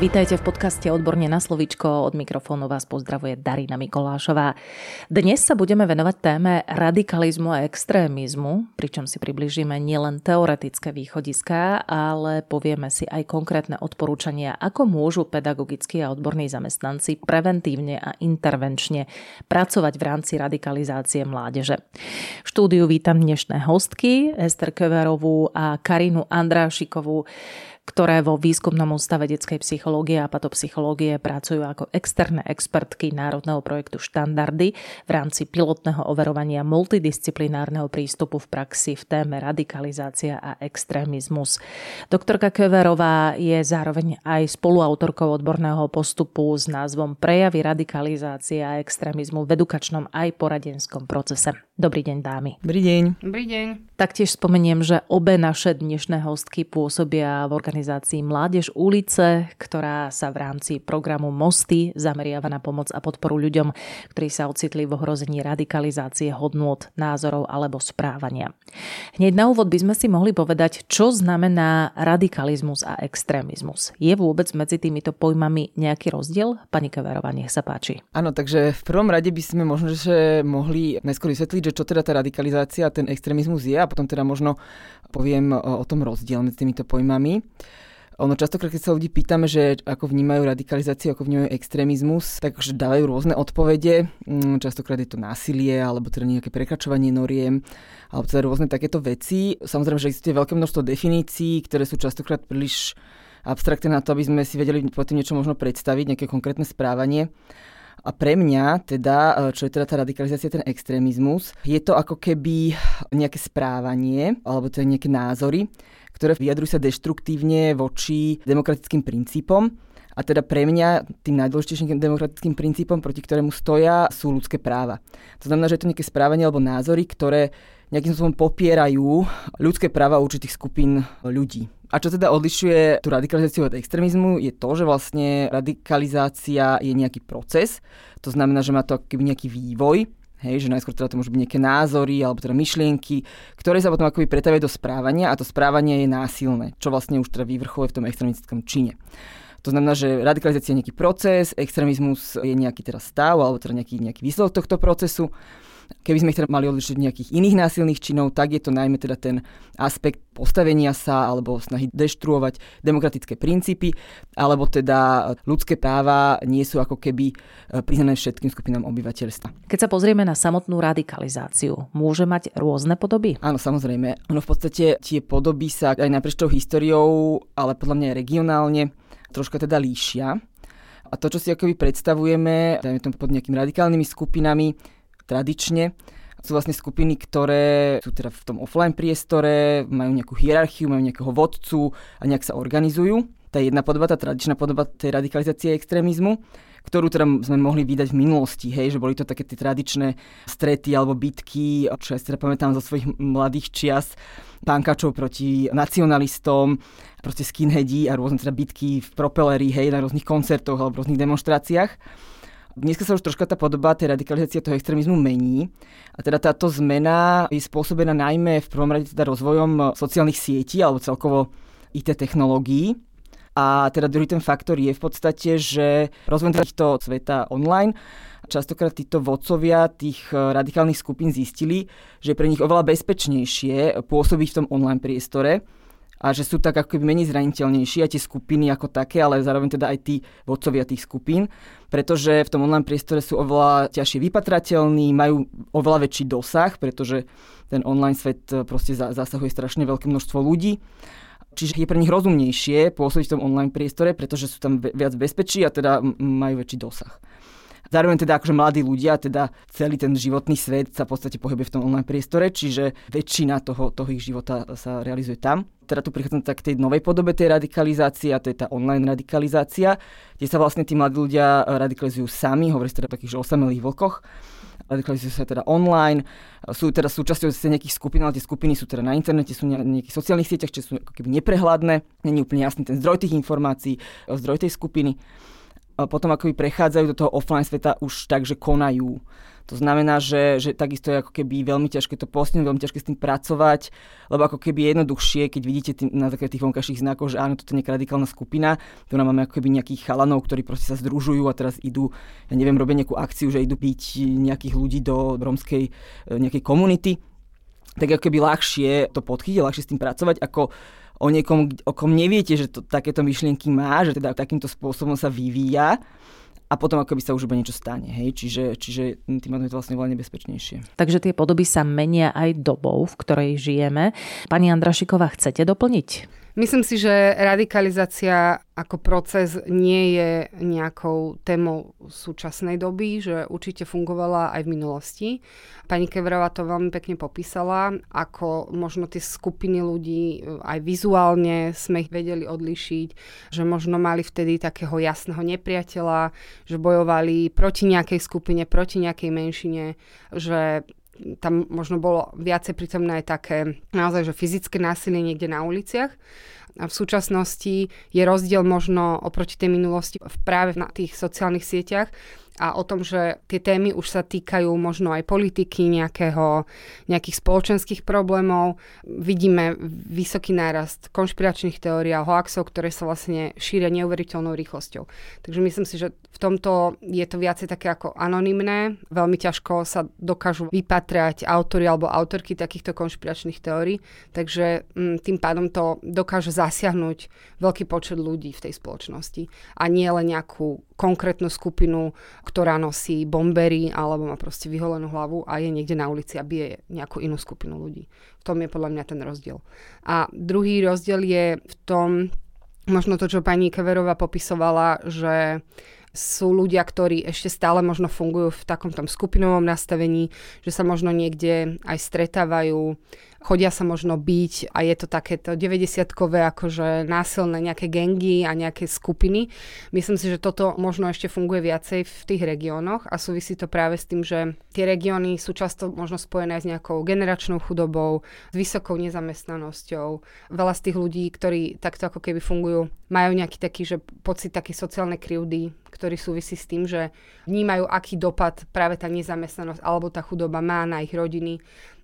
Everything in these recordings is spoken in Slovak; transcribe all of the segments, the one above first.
Vítajte v podcaste Odborne na slovíčko. Od mikrofónu vás pozdravuje Darina Mikolášová. Dnes sa budeme venovať téme radikalizmu a extrémizmu, pričom si približíme nielen teoretické východiská, ale povieme si aj konkrétne odporúčania, ako môžu pedagogickí a odborní zamestnanci preventívne a intervenčne pracovať v rámci radikalizácie mládeže. V štúdiu vítam dnešné hostky Ester Keverovú a Karinu Andrášikovú ktoré vo výskumnom ústave detskej psychológie a patopsychológie pracujú ako externé expertky národného projektu Štandardy v rámci pilotného overovania multidisciplinárneho prístupu v praxi v téme radikalizácia a extrémizmus. Doktorka Keverová je zároveň aj spoluautorkou odborného postupu s názvom Prejavy radikalizácie a extrémizmu v edukačnom aj poradenskom procese. Dobrý deň, dámy. Dobrý deň. Dobrý deň. Taktiež spomeniem, že obe naše dnešné hostky pôsobia v organizácii Mládež ulice, ktorá sa v rámci programu Mosty zameriava na pomoc a podporu ľuďom, ktorí sa ocitli v ohrození radikalizácie hodnôt, názorov alebo správania. Hneď na úvod by sme si mohli povedať, čo znamená radikalizmus a extrémizmus. Je vôbec medzi týmito pojmami nejaký rozdiel? Pani Keverová, nech sa páči. Áno, takže v prvom rade by sme možno, že mohli najskôr vysvetliť, že čo teda tá radikalizácia a ten extrémizmus je a potom teda možno poviem o, tom rozdiel medzi týmito pojmami. Ono častokrát, keď sa ľudí pýtame, že ako vnímajú radikalizáciu, ako vnímajú extrémizmus, tak už dávajú rôzne odpovede. Mm, častokrát je to násilie, alebo teda nejaké prekračovanie noriem, alebo teda rôzne takéto veci. Samozrejme, že existuje veľké množstvo definícií, ktoré sú častokrát príliš abstraktné na to, aby sme si vedeli potom niečo možno predstaviť, nejaké konkrétne správanie. A pre mňa teda, čo je teda tá radikalizácia, ten extrémizmus, je to ako keby nejaké správanie, alebo teda nejaké názory, ktoré vyjadrujú sa deštruktívne voči demokratickým princípom. A teda pre mňa tým najdôležitejším demokratickým princípom, proti ktorému stoja, sú ľudské práva. To znamená, že je to nejaké správanie alebo názory, ktoré nejakým spôsobom popierajú ľudské práva určitých skupín ľudí. A čo teda odlišuje tú radikalizáciu od extrémizmu je to, že vlastne radikalizácia je nejaký proces, to znamená, že má to akýby nejaký vývoj, Hej, že najskôr teda to môžu byť nejaké názory alebo teda myšlienky, ktoré sa potom akoby pretavia do správania a to správanie je násilné, čo vlastne už teda vyvrcholuje v tom extremistickom čine. To znamená, že radikalizácia je nejaký proces, extrémizmus je nejaký teda stav alebo teda nejaký, nejaký výsledok tohto procesu Keby sme ich teda mali odlišiť od nejakých iných násilných činov, tak je to najmä teda ten aspekt postavenia sa alebo snahy deštruovať demokratické princípy, alebo teda ľudské práva nie sú ako keby e, priznané všetkým skupinám obyvateľstva. Keď sa pozrieme na samotnú radikalizáciu, môže mať rôzne podoby? Áno, samozrejme. Ono v podstate tie podoby sa aj naprieč tou históriou, ale podľa mňa aj regionálne troška teda líšia. A to, čo si akoby predstavujeme, dajme tomu pod nejakými radikálnymi skupinami, tradične, sú vlastne skupiny, ktoré sú teda v tom offline priestore, majú nejakú hierarchiu, majú nejakého vodcu a nejak sa organizujú. Tá jedna podoba, tá tradičná podoba tej radikalizácie extrémizmu, ktorú teda sme mohli vydať v minulosti, hej, že boli to také tie tradičné strety alebo bitky, čo ja si teda pamätám zo svojich mladých čias, pánkačov proti nacionalistom, proste skinheadi a rôzne teda bitky v propeleri, hej, na rôznych koncertoch alebo rôznych demonstráciách. Dneska sa už troška tá podoba tej radikalizácie toho extrémizmu mení. A teda táto zmena je spôsobená najmä v prvom rade teda rozvojom sociálnych sietí alebo celkovo IT technológií. A teda druhý ten faktor je v podstate, že rozvoj týchto sveta online častokrát títo vodcovia tých radikálnych skupín zistili, že pre nich oveľa bezpečnejšie pôsobiť v tom online priestore, a že sú tak ako keby menej zraniteľnejší aj tie skupiny ako také, ale zároveň teda aj tí vodcovia tých skupín, pretože v tom online priestore sú oveľa ťažšie vypatrateľní, majú oveľa väčší dosah, pretože ten online svet e, proste zasahuje strašne veľké množstvo ľudí. Čiže je pre nich rozumnejšie pôsobiť v tom online priestore, pretože sú tam viac bezpečí a teda majú väčší dosah. Zároveň teda akože mladí ľudia, teda celý ten životný svet sa v podstate pohybuje v tom online priestore, čiže väčšina toho, toho ich života sa realizuje tam. Teda tu prichádzam tak k tej novej podobe tej radikalizácie a to je tá online radikalizácia, kde sa vlastne tí mladí ľudia radikalizujú sami, hovorí sa teda o takých osamelých vlkoch radikalizujú sa teda online, sú teda súčasťou nejakých skupín, ale tie skupiny sú teda na internete, sú na nejakých sociálnych sieťach, čiže sú ako keby neprehľadné, není úplne jasný ten zdroj tých informácií, zdroj tej skupiny. Potom akoby prechádzajú do toho offline sveta už tak, že konajú. To znamená, že, že takisto je ako keby veľmi ťažké to postihnúť, veľmi ťažké s tým pracovať, lebo ako keby je jednoduchšie, keď vidíte tým, na základe tých vonkajších znakov, že áno, toto je nejaká radikálna skupina, tu nám máme ako keby nejakých chalanov, ktorí proste sa združujú a teraz idú, ja neviem, robiť nejakú akciu, že idú byť nejakých ľudí do rómskej e, nejakej komunity, tak ako keby ľahšie to podchytiť, ľahšie s tým pracovať, ako o niekom, o kom neviete, že to, takéto myšlienky má, že teda takýmto spôsobom sa vyvíja a potom ako by sa už iba niečo stane. Hej? Čiže, čiže tým je to vlastne veľa nebezpečnejšie. Takže tie podoby sa menia aj dobou, v ktorej žijeme. Pani Andrašiková, chcete doplniť? Myslím si, že radikalizácia ako proces nie je nejakou témou súčasnej doby, že určite fungovala aj v minulosti. Pani Keverová to veľmi pekne popísala, ako možno tie skupiny ľudí aj vizuálne sme ich vedeli odlišiť, že možno mali vtedy takého jasného nepriateľa, že bojovali proti nejakej skupine, proti nejakej menšine, že tam možno bolo viacej prítomné aj také naozaj, že fyzické násilie niekde na uliciach. A v súčasnosti je rozdiel možno oproti tej minulosti práve na tých sociálnych sieťach, a o tom, že tie témy už sa týkajú možno aj politiky, nejakého, nejakých spoločenských problémov. Vidíme vysoký nárast konšpiračných teórií a hoaxov, ktoré sa vlastne šíria neuveriteľnou rýchlosťou. Takže myslím si, že v tomto je to viacej také ako anonymné. Veľmi ťažko sa dokážu vypatrať autory alebo autorky takýchto konšpiračných teórií. Takže mm, tým pádom to dokáže zasiahnuť veľký počet ľudí v tej spoločnosti a nie len nejakú konkrétnu skupinu, ktorá nosí bombery alebo má proste vyholenú hlavu a je niekde na ulici a bije nejakú inú skupinu ľudí. V tom je podľa mňa ten rozdiel. A druhý rozdiel je v tom, možno to, čo pani Keverová popisovala, že sú ľudia, ktorí ešte stále možno fungujú v takom tom skupinovom nastavení, že sa možno niekde aj stretávajú chodia sa možno byť a je to takéto 90-kové akože násilné nejaké gengy a nejaké skupiny. Myslím si, že toto možno ešte funguje viacej v tých regiónoch a súvisí to práve s tým, že tie regióny sú často možno spojené s nejakou generačnou chudobou, s vysokou nezamestnanosťou. Veľa z tých ľudí, ktorí takto ako keby fungujú, majú nejaký taký, že pocit také sociálnej krivdy, ktorý súvisí s tým, že vnímajú, aký dopad práve tá nezamestnanosť alebo tá chudoba má na ich rodiny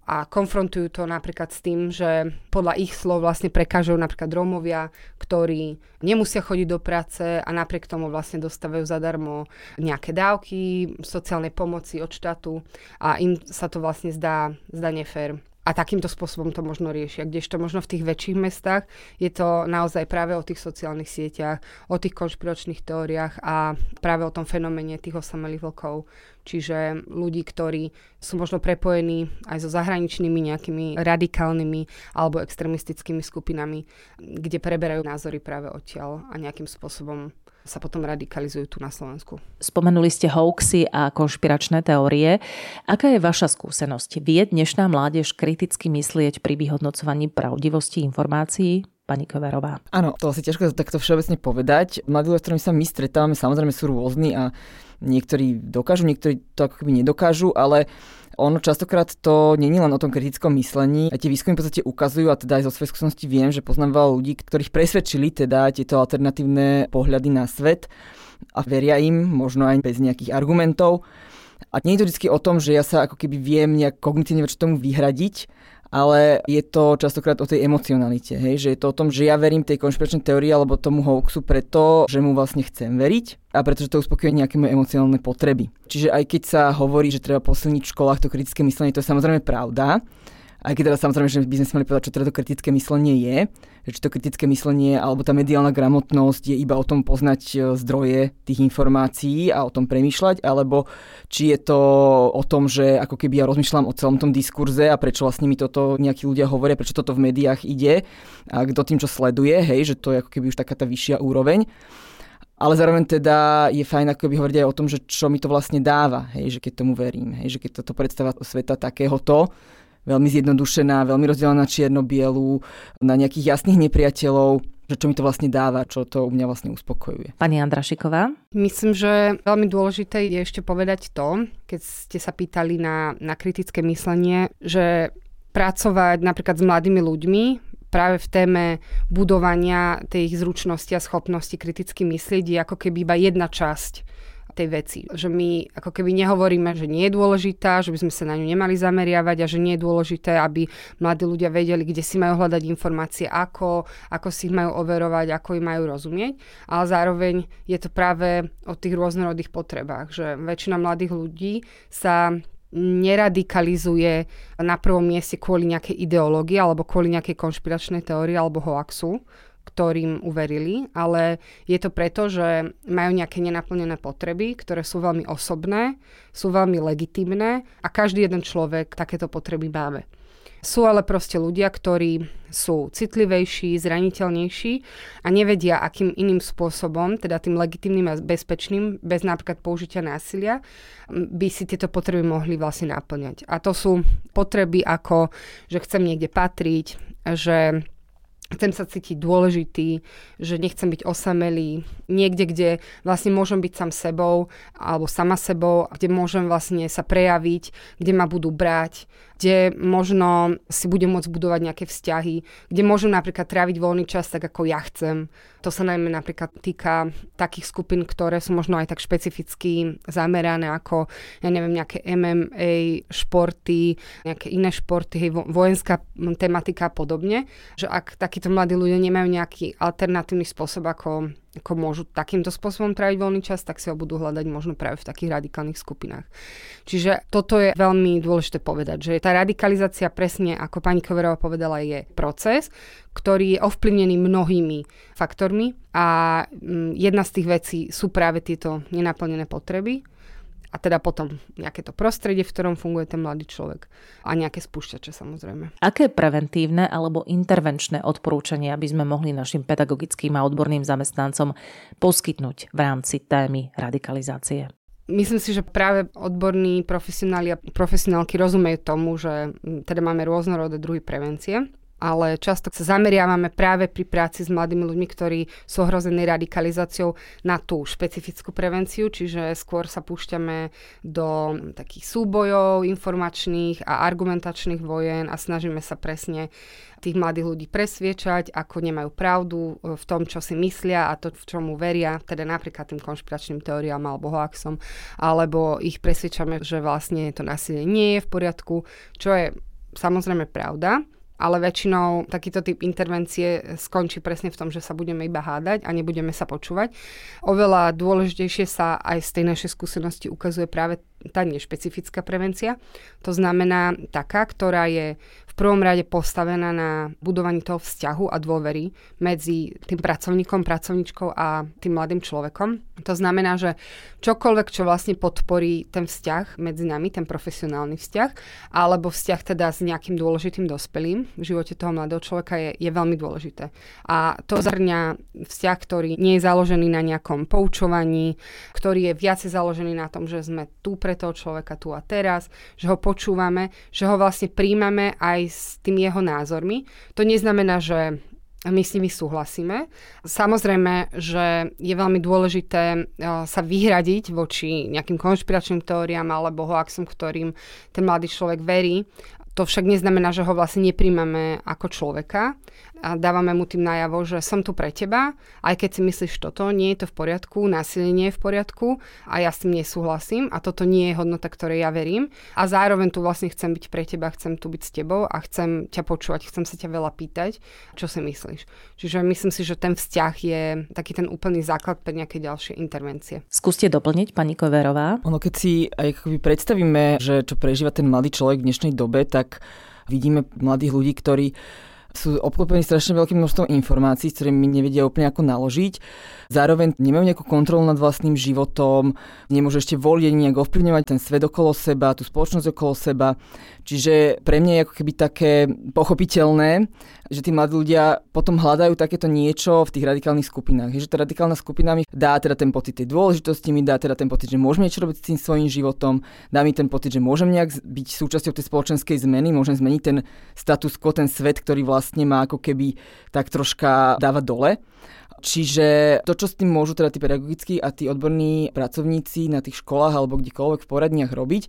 a konfrontujú to napríklad s tým, že podľa ich slov vlastne prekážajú napríklad Rómovia, ktorí nemusia chodiť do práce a napriek tomu vlastne dostávajú zadarmo nejaké dávky sociálnej pomoci od štátu a im sa to vlastne zdá, zdá nefér a takýmto spôsobom to možno riešia. Kdežto možno v tých väčších mestách je to naozaj práve o tých sociálnych sieťach, o tých konšpiračných teóriách a práve o tom fenoméne tých osamelých vlkov. Čiže ľudí, ktorí sú možno prepojení aj so zahraničnými nejakými radikálnymi alebo extremistickými skupinami, kde preberajú názory práve odtiaľ a nejakým spôsobom sa potom radikalizujú tu na Slovensku. Spomenuli ste hoaxy a konšpiračné teórie. Aká je vaša skúsenosť? Vie dnešná mládež kriticky myslieť pri vyhodnocovaní pravdivosti informácií? pani Koverová. Áno, to asi ťažko takto všeobecne povedať. Mladí ľudia, s ktorými sa my stretávame, samozrejme sú rôzni a niektorí dokážu, niektorí to ako keby nedokážu, ale ono častokrát to není len o tom kritickom myslení. A tie výskumy v podstate ukazujú, a teda aj zo svojej skúsenosti viem, že poznám veľa ľudí, ktorých presvedčili teda tieto alternatívne pohľady na svet a veria im, možno aj bez nejakých argumentov. A nie je to vždy o tom, že ja sa ako keby viem nejak kognitívne voči tomu vyhradiť, ale je to častokrát o tej emocionalite, hej? že je to o tom, že ja verím tej konšpiračnej teórii alebo tomu hoaxu preto, že mu vlastne chcem veriť a pretože to uspokojuje nejaké moje emocionálne potreby. Čiže aj keď sa hovorí, že treba posilniť v školách to kritické myslenie, to je samozrejme pravda, aj keď teda samozrejme, že by sme si mali povedať, čo teda to kritické myslenie je, že či to kritické myslenie alebo tá mediálna gramotnosť je iba o tom poznať e, zdroje tých informácií a o tom premýšľať, alebo či je to o tom, že ako keby ja rozmýšľam o celom tom diskurze a prečo vlastne mi toto nejakí ľudia hovoria, prečo toto v médiách ide a kto tým čo sleduje, hej, že to je ako keby už taká tá vyššia úroveň. Ale zároveň teda je fajn ako by hovoriť aj o tom, že čo mi to vlastne dáva, hej, že keď tomu verím, hej, že keď toto predstava sveta takéhoto, veľmi zjednodušená, veľmi rozdelená čierno-bielu, na nejakých jasných nepriateľov, že čo mi to vlastne dáva, čo to u mňa vlastne uspokojuje. Pani Andrašiková? Myslím, že veľmi dôležité je ešte povedať to, keď ste sa pýtali na, na kritické myslenie, že pracovať napríklad s mladými ľuďmi práve v téme budovania tej ich zručnosti a schopnosti kriticky myslieť je ako keby iba jedna časť tej veci. Že my ako keby nehovoríme, že nie je dôležitá, že by sme sa na ňu nemali zameriavať a že nie je dôležité, aby mladí ľudia vedeli, kde si majú hľadať informácie, ako, ako si ich majú overovať, ako im majú rozumieť. Ale zároveň je to práve o tých rôznorodých potrebách, že väčšina mladých ľudí sa neradikalizuje na prvom mieste kvôli nejakej ideológii alebo kvôli nejakej konšpiračnej teórii alebo hoaxu, ktorým uverili, ale je to preto, že majú nejaké nenaplnené potreby, ktoré sú veľmi osobné, sú veľmi legitimné a každý jeden človek takéto potreby máme. Sú ale proste ľudia, ktorí sú citlivejší, zraniteľnejší a nevedia, akým iným spôsobom, teda tým legitimným a bezpečným, bez napríklad použitia násilia, by si tieto potreby mohli vlastne naplňať. A to sú potreby ako, že chcem niekde patriť, že chcem sa cítiť dôležitý, že nechcem byť osamelý, niekde, kde vlastne môžem byť sám sebou alebo sama sebou, kde môžem vlastne sa prejaviť, kde ma budú brať, kde možno si budem môcť budovať nejaké vzťahy, kde môžem napríklad tráviť voľný čas tak, ako ja chcem. To sa najmä napríklad týka takých skupín, ktoré sú možno aj tak špecificky zamerané ako, ja neviem, nejaké MMA, športy, nejaké iné športy, vojenská tematika a podobne. Že ak takíto mladí ľudia nemajú nejaký alternatívny spôsob, ako ako môžu takýmto spôsobom tráviť voľný čas, tak si ho budú hľadať možno práve v takých radikálnych skupinách. Čiže toto je veľmi dôležité povedať, že tá radikalizácia presne, ako pani Koverová povedala, je proces, ktorý je ovplyvnený mnohými faktormi a mm, jedna z tých vecí sú práve tieto nenaplnené potreby, a teda potom nejaké to prostredie, v ktorom funguje ten mladý človek a nejaké spúšťače samozrejme. Aké preventívne alebo intervenčné odporúčania by sme mohli našim pedagogickým a odborným zamestnancom poskytnúť v rámci témy radikalizácie? Myslím si, že práve odborní profesionáli a profesionálky rozumejú tomu, že teda máme rôznorodé druhy prevencie ale často sa zameriavame práve pri práci s mladými ľuďmi, ktorí sú ohrození radikalizáciou na tú špecifickú prevenciu, čiže skôr sa púšťame do takých súbojov informačných a argumentačných vojen a snažíme sa presne tých mladých ľudí presviečať, ako nemajú pravdu v tom, čo si myslia a to, v čomu veria, teda napríklad tým konšpiračným teóriám alebo hoaxom, alebo ich presviečame, že vlastne to násilie nie je v poriadku, čo je samozrejme pravda, ale väčšinou takýto typ intervencie skončí presne v tom, že sa budeme iba hádať a nebudeme sa počúvať. Oveľa dôležitejšie sa aj z tej našej skúsenosti ukazuje práve tá nešpecifická prevencia. To znamená taká, ktorá je prvom rade postavená na budovaní toho vzťahu a dôvery medzi tým pracovníkom, pracovničkou a tým mladým človekom. To znamená, že čokoľvek, čo vlastne podporí ten vzťah medzi nami, ten profesionálny vzťah, alebo vzťah teda s nejakým dôležitým dospelým v živote toho mladého človeka je, je veľmi dôležité. A to zhrňa vzťah, ktorý nie je založený na nejakom poučovaní, ktorý je viacej založený na tom, že sme tu pre toho človeka tu a teraz, že ho počúvame, že ho vlastne príjmame aj s tými jeho názormi. To neznamená, že my s nimi súhlasíme. Samozrejme, že je veľmi dôležité e, sa vyhradiť voči nejakým konšpiračným teóriám alebo hoaxom, ktorým ten mladý človek verí. To však neznamená, že ho vlastne nepríjmame ako človeka a dávame mu tým najavo, že som tu pre teba, aj keď si myslíš toto, nie je to v poriadku, násilie nie je v poriadku a ja s tým nesúhlasím a toto nie je hodnota, ktorej ja verím a zároveň tu vlastne chcem byť pre teba, chcem tu byť s tebou a chcem ťa počúvať, chcem sa ťa veľa pýtať, čo si myslíš. Čiže myslím si, že ten vzťah je taký ten úplný základ pre nejaké ďalšie intervencie. Skúste doplniť, pani Koverová. Ono, keď si aj predstavíme, že čo prežíva ten mladý človek v dnešnej dobe, tak tak vidíme mladých ľudí, ktorí sú obklopení strašne veľkým množstvom informácií, s ktorými nevedia úplne ako naložiť. Zároveň nemajú nejakú kontrolu nad vlastným životom, nemôžu ešte voliť nejak ovplyvňovať ten svet okolo seba, tú spoločnosť okolo seba. Čiže pre mňa je ako keby také pochopiteľné, že tí mladí ľudia potom hľadajú takéto niečo v tých radikálnych skupinách. Je, že tá radikálna skupina mi dá teda ten pocit tej dôležitosti, mi dá teda ten pocit, že môžem niečo robiť s tým svojím životom, dá mi ten pocit, že môžem nejak byť súčasťou tej spoločenskej zmeny, môžem zmeniť ten status quo, ten svet, ktorý vlastne má ako keby tak troška dávať dole. Čiže to, čo s tým môžu teda tí pedagogickí a tí odborní pracovníci na tých školách alebo kdekoľvek v poradniach robiť,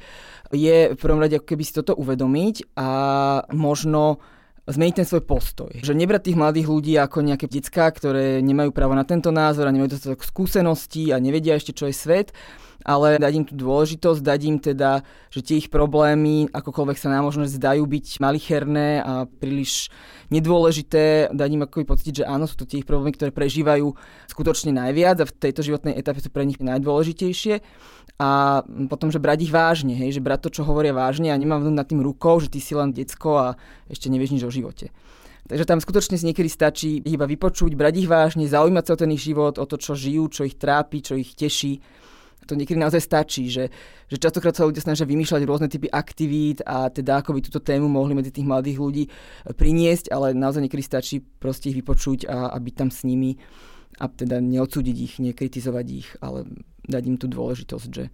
je v prvom rade ako keby si toto uvedomiť a možno zmeniť ten svoj postoj. Že nebrať tých mladých ľudí ako nejaké detská, ktoré nemajú právo na tento názor a nemajú dostatok skúseností a nevedia ešte, čo je svet, ale dať im tú dôležitosť, dať im teda, že tie ich problémy, akokoľvek sa nám možno zdajú byť malicherné a príliš nedôležité, dať im ako pocit, že áno, sú to tie ich problémy, ktoré prežívajú skutočne najviac a v tejto životnej etape sú pre nich najdôležitejšie a potom, že brať ich vážne, hej, že brať to, čo hovoria vážne a nemám nad tým rukou, že ty si len decko a ešte nevieš nič o živote. Takže tam skutočne niekedy stačí iba vypočuť, brať ich vážne, zaujímať sa o ten ich život, o to, čo žijú, čo ich trápi, čo ich teší. To niekedy naozaj stačí, že, že častokrát sa ľudia snažia vymýšľať rôzne typy aktivít a teda ako by túto tému mohli medzi tých mladých ľudí priniesť, ale naozaj niekedy stačí proste ich vypočuť a, a byť tam s nimi a teda neodsúdiť ich, nekritizovať ich, ale dať im tú dôležitosť, že,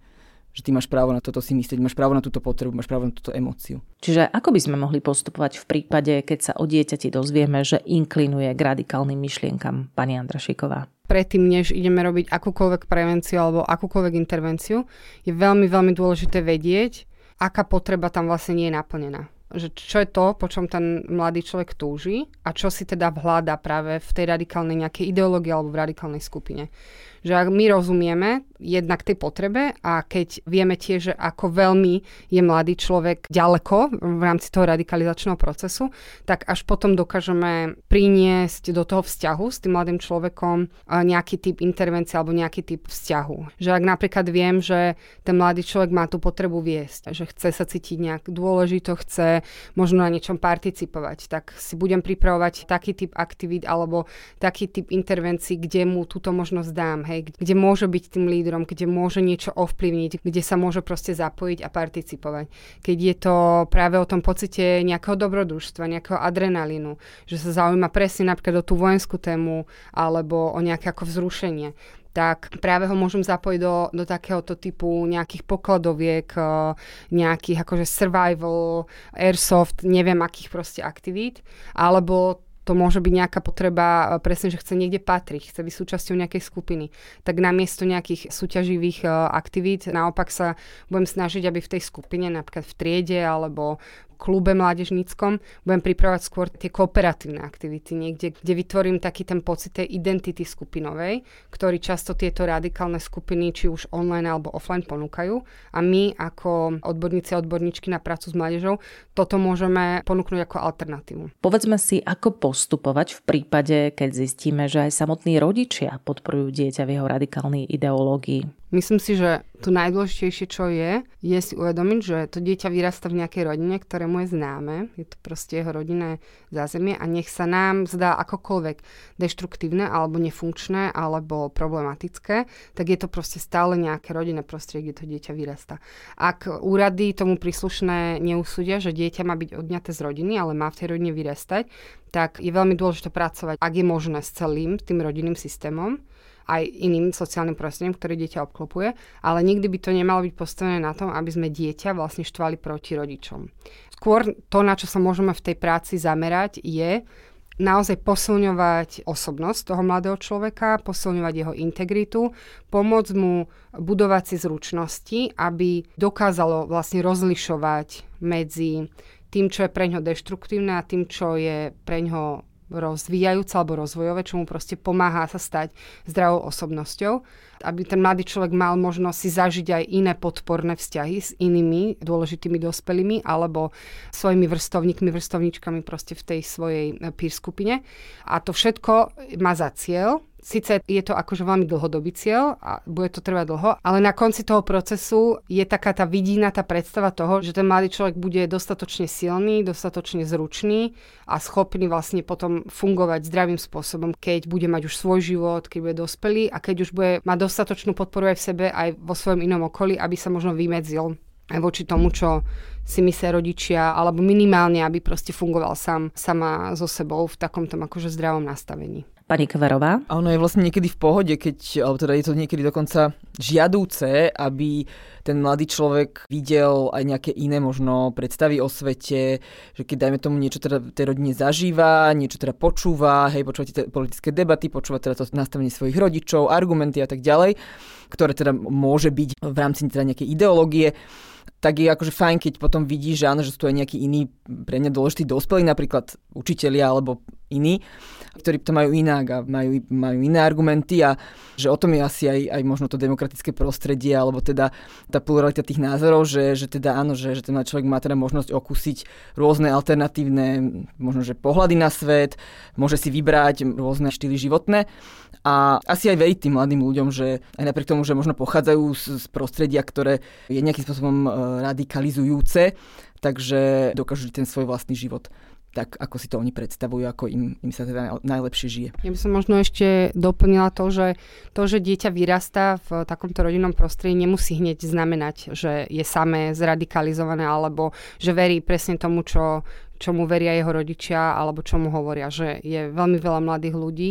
že ty máš právo na toto si myslieť, máš právo na túto potrebu, máš právo na túto emóciu. Čiže ako by sme mohli postupovať v prípade, keď sa o dieťati dozvieme, že inklinuje k radikálnym myšlienkam, pani Andrašiková? Predtým, než ideme robiť akúkoľvek prevenciu alebo akúkoľvek intervenciu, je veľmi, veľmi dôležité vedieť, aká potreba tam vlastne nie je naplnená že čo je to, po čom ten mladý človek túži a čo si teda vhľada práve v tej radikálnej nejakej ideológii alebo v radikálnej skupine že ak my rozumieme jednak tej potrebe a keď vieme tiež, že ako veľmi je mladý človek ďaleko v rámci toho radikalizačného procesu, tak až potom dokážeme priniesť do toho vzťahu s tým mladým človekom nejaký typ intervencie alebo nejaký typ vzťahu. Že ak napríklad viem, že ten mladý človek má tú potrebu viesť, že chce sa cítiť nejak dôležito, chce možno na niečom participovať, tak si budem pripravovať taký typ aktivít alebo taký typ intervencií, kde mu túto možnosť dám. Hej kde môže byť tým lídrom, kde môže niečo ovplyvniť, kde sa môže proste zapojiť a participovať. Keď je to práve o tom pocite nejakého dobrodružstva, nejakého adrenalínu, že sa zaujíma presne napríklad o tú vojenskú tému alebo o nejaké ako vzrušenie tak práve ho môžem zapojiť do, do takéhoto typu nejakých pokladoviek, eh, nejakých akože survival, airsoft, neviem akých proste aktivít, alebo to môže byť nejaká potreba, e, presne, že chce niekde patriť, chce byť súčasťou nejakej skupiny. Tak namiesto nejakých súťaživých uh, aktivít, naopak sa budem snažiť, aby v tej skupine, napríklad v triede alebo klube mládežníckom budem pripravať skôr tie kooperatívne aktivity, niekde, kde vytvorím taký ten pocit tej identity skupinovej, ktorý často tieto radikálne skupiny, či už online alebo offline ponúkajú. A my ako odborníci a odborníčky na prácu s mládežou toto môžeme ponúknuť ako alternatívu. Povedzme si, ako postupovať v prípade, keď zistíme, že aj samotní rodičia podporujú dieťa v jeho radikálnej ideológii. Myslím si, že to najdôležitejšie, čo je, je si uvedomiť, že to dieťa vyrasta v nejakej rodine, ktoré mu je známe, je to proste jeho rodinné zázemie a nech sa nám zdá akokoľvek deštruktívne alebo nefunkčné alebo problematické, tak je to proste stále nejaké rodinné prostredie, kde to dieťa vyrasta. Ak úrady tomu príslušné neusúdia, že dieťa má byť odňaté z rodiny, ale má v tej rodine vyrastať, tak je veľmi dôležité pracovať, ak je možné, s celým tým rodinným systémom aj iným sociálnym prostredím, ktoré dieťa obklopuje, ale nikdy by to nemalo byť postavené na tom, aby sme dieťa vlastne štvali proti rodičom. Skôr to, na čo sa môžeme v tej práci zamerať, je naozaj posilňovať osobnosť toho mladého človeka, posilňovať jeho integritu, pomôcť mu budovať si zručnosti, aby dokázalo vlastne rozlišovať medzi tým, čo je pre ňo deštruktívne a tým, čo je pre ňo rozvíjajúce alebo rozvojové, čo mu proste pomáha sa stať zdravou osobnosťou, aby ten mladý človek mal možnosť si zažiť aj iné podporné vzťahy s inými dôležitými dospelými alebo svojimi vrstovníkmi, vrstovníčkami proste v tej svojej eh, peer skupine. A to všetko má za cieľ Sice je to akože veľmi dlhodobý cieľ a bude to trvať dlho, ale na konci toho procesu je taká tá vidína, tá predstava toho, že ten mladý človek bude dostatočne silný, dostatočne zručný a schopný vlastne potom fungovať zdravým spôsobom, keď bude mať už svoj život, keď bude dospelý a keď už bude mať dostatočnú podporu aj v sebe, aj vo svojom inom okolí, aby sa možno vymedzil aj voči tomu, čo si myslia rodičia, alebo minimálne, aby proste fungoval sám, sama so sebou v takomto akože zdravom nastavení pani Kverová. A ono je vlastne niekedy v pohode, keď, alebo teda je to niekedy dokonca žiadúce, aby ten mladý človek videl aj nejaké iné možno predstavy o svete, že keď dajme tomu niečo teda tej rodine zažíva, niečo teda počúva, hej, počúva tie politické debaty, počúva teda to nastavenie svojich rodičov, argumenty a tak ďalej, ktoré teda môže byť v rámci teda nejakej ideológie, tak je akože fajn, keď potom vidí, že áno, že sú tu aj nejakí iní pre mňa dôležití dospelí, napríklad učitelia alebo iní, ktorí to majú inak a majú, majú iné argumenty a že o tom je asi aj, aj možno to demokratické prostredie alebo teda tá pluralita tých názorov, že, že teda áno, že, že ten človek má teda možnosť okúsiť rôzne alternatívne možno, že pohľady na svet, môže si vybrať rôzne štýly životné. A asi aj veriť tým mladým ľuďom, že aj napriek tomu, že možno pochádzajú z, z prostredia, ktoré je nejakým spôsobom e, radikalizujúce, takže dokážu ten svoj vlastný život tak ako si to oni predstavujú, ako im, im sa teda najlepšie žije. Ja by som možno ešte doplnila to, že to, že dieťa vyrastá v takomto rodinnom prostredí, nemusí hneď znamenať, že je samé zradikalizované alebo že verí presne tomu, čo, čomu veria jeho rodičia alebo čo mu hovoria, že je veľmi veľa mladých ľudí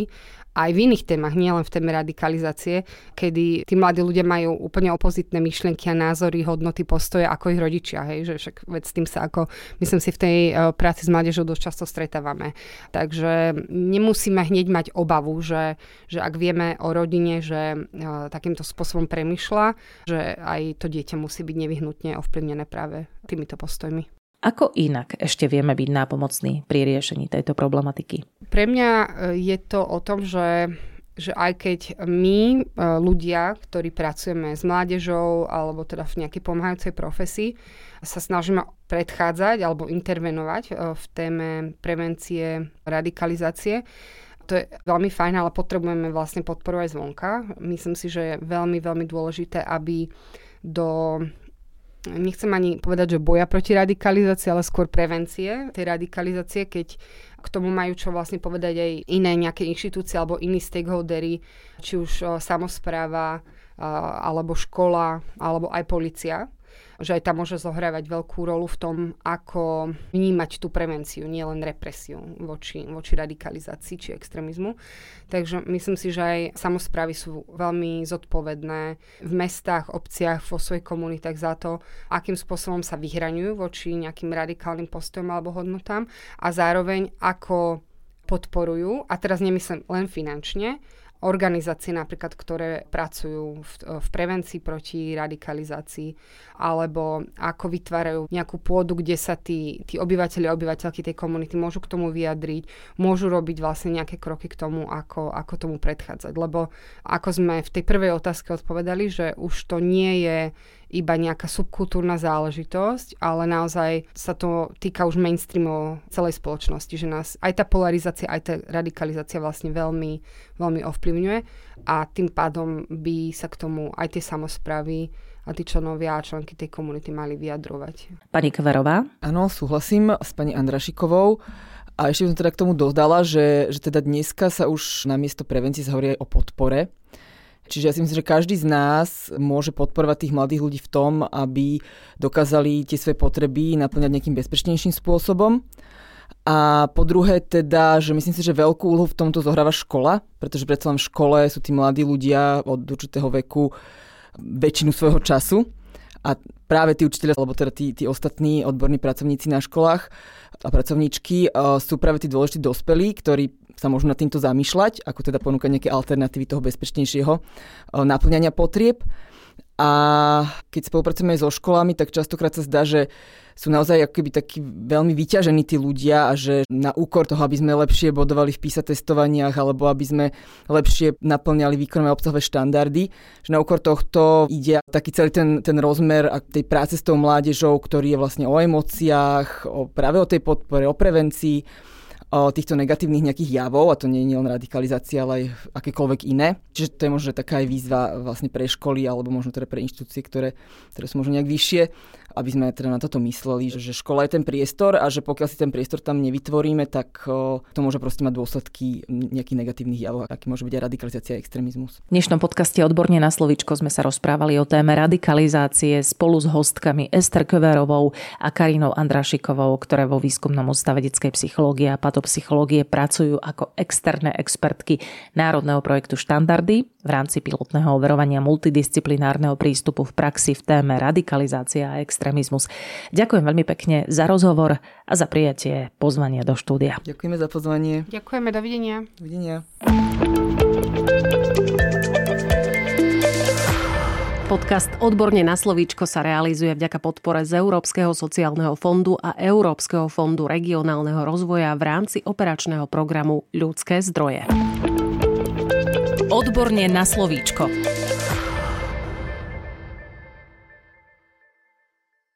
aj v iných témach, nielen v téme radikalizácie, kedy tí mladí ľudia majú úplne opozitné myšlienky a názory, hodnoty, postoje ako ich rodičia, hej, že však veď s tým sa ako, myslím si, v tej uh, práci s mládežou dosť často stretávame. Takže nemusíme hneď mať obavu, že, že ak vieme o rodine, že uh, takýmto spôsobom premyšľa, že aj to dieťa musí byť nevyhnutne ovplyvnené práve týmito postojmi. Ako inak ešte vieme byť nápomocní pri riešení tejto problematiky? Pre mňa e, je to o tom, že že aj keď my, e, ľudia, ktorí pracujeme s mládežou alebo teda v nejakej pomáhajúcej profesii, sa snažíme predchádzať alebo intervenovať e, v téme prevencie radikalizácie, to je veľmi fajn, ale potrebujeme vlastne podporu aj zvonka. Myslím si, že je veľmi, veľmi dôležité, aby do nechcem ani povedať, že boja proti radikalizácii, ale skôr prevencie tej radikalizácie, keď k tomu majú čo vlastne povedať aj iné nejaké inštitúcie alebo iní stakeholdery, či už o, samozpráva, alebo škola, alebo aj policia že aj tam môže zohrávať veľkú rolu v tom, ako vnímať tú prevenciu, nielen represiu voči, voči radikalizácii či extrémizmu. Takže myslím si, že aj samozprávy sú veľmi zodpovedné v mestách, obciach, vo svojich komunitách za to, akým spôsobom sa vyhraňujú voči nejakým radikálnym postojom alebo hodnotám a zároveň ako podporujú, a teraz nemyslím len finančne, organizácie napríklad, ktoré pracujú v, v prevencii proti radikalizácii, alebo ako vytvárajú nejakú pôdu, kde sa tí, tí obyvateľi a obyvateľky tej komunity môžu k tomu vyjadriť, môžu robiť vlastne nejaké kroky k tomu, ako, ako tomu predchádzať. Lebo ako sme v tej prvej otázke odpovedali, že už to nie je iba nejaká subkultúrna záležitosť, ale naozaj sa to týka už mainstreamu celej spoločnosti, že nás aj tá polarizácia, aj tá radikalizácia vlastne veľmi, veľmi ovplyvňuje a tým pádom by sa k tomu aj tie samozprávy a tí členovia a členky tej komunity mali vyjadrovať. Pani Kverová? Áno, súhlasím s pani Andrašikovou. A ešte som teda k tomu dodala, že, že teda dneska sa už na miesto prevencie hovorí aj o podpore Čiže ja si myslím, že každý z nás môže podporovať tých mladých ľudí v tom, aby dokázali tie svoje potreby naplňať nejakým bezpečnejším spôsobom. A po druhé teda, že myslím si, že veľkú úlohu v tomto zohráva škola, pretože predsa len v škole sú tí mladí ľudia od určitého veku väčšinu svojho času. A práve tí učiteľia, alebo teda tí, tí ostatní odborní pracovníci na školách a pracovníčky uh, sú práve tí dôležití dospelí, ktorí sa môžu nad týmto zamýšľať, ako teda ponúkať nejaké alternatívy toho bezpečnejšieho eh, naplňania potrieb. A keď spolupracujeme so školami, tak častokrát sa zdá, že sú naozaj akoby takí veľmi vyťažení tí ľudia a že na úkor toho, aby sme lepšie bodovali v PISA testovaniach alebo aby sme lepšie naplňali výkonové obsahové štandardy, že na úkor tohto ide taký celý ten, ten rozmer tej práce s tou mládežou, ktorý je vlastne o emóciách, o, práve o tej podpore, o prevencii týchto negatívnych nejakých javov, a to nie je len radikalizácia, ale aj akékoľvek iné. Čiže to je možno taká aj výzva vlastne pre školy, alebo možno teda pre inštitúcie, ktoré, ktoré sú možno nejak vyššie, aby sme teda na toto mysleli, že škola je ten priestor a že pokiaľ si ten priestor tam nevytvoríme, tak to môže proste mať dôsledky nejakých negatívnych javov, aký môže byť aj radikalizácia a extrémizmus. V dnešnom podcaste Odborne na slovičko sme sa rozprávali o téme radikalizácie spolu s hostkami Ester Köverovou a Karinou Andrašikovou, ktoré vo výskumnom ústave detskej psychológie a patopsychológie pracujú ako externé expertky Národného projektu Štandardy v rámci pilotného overovania multidisciplinárneho prístupu v praxi v téme radikalizácia a extrémizmus. Ďakujem veľmi pekne za rozhovor a za prijatie pozvania do štúdia. Ďakujeme za pozvanie. Ďakujeme, dovidenia. Dovidenia. Podcast Odborne na slovíčko sa realizuje vďaka podpore z Európskeho sociálneho fondu a Európskeho fondu regionálneho rozvoja v rámci operačného programu Ľudské zdroje. Odborne na slovíčko.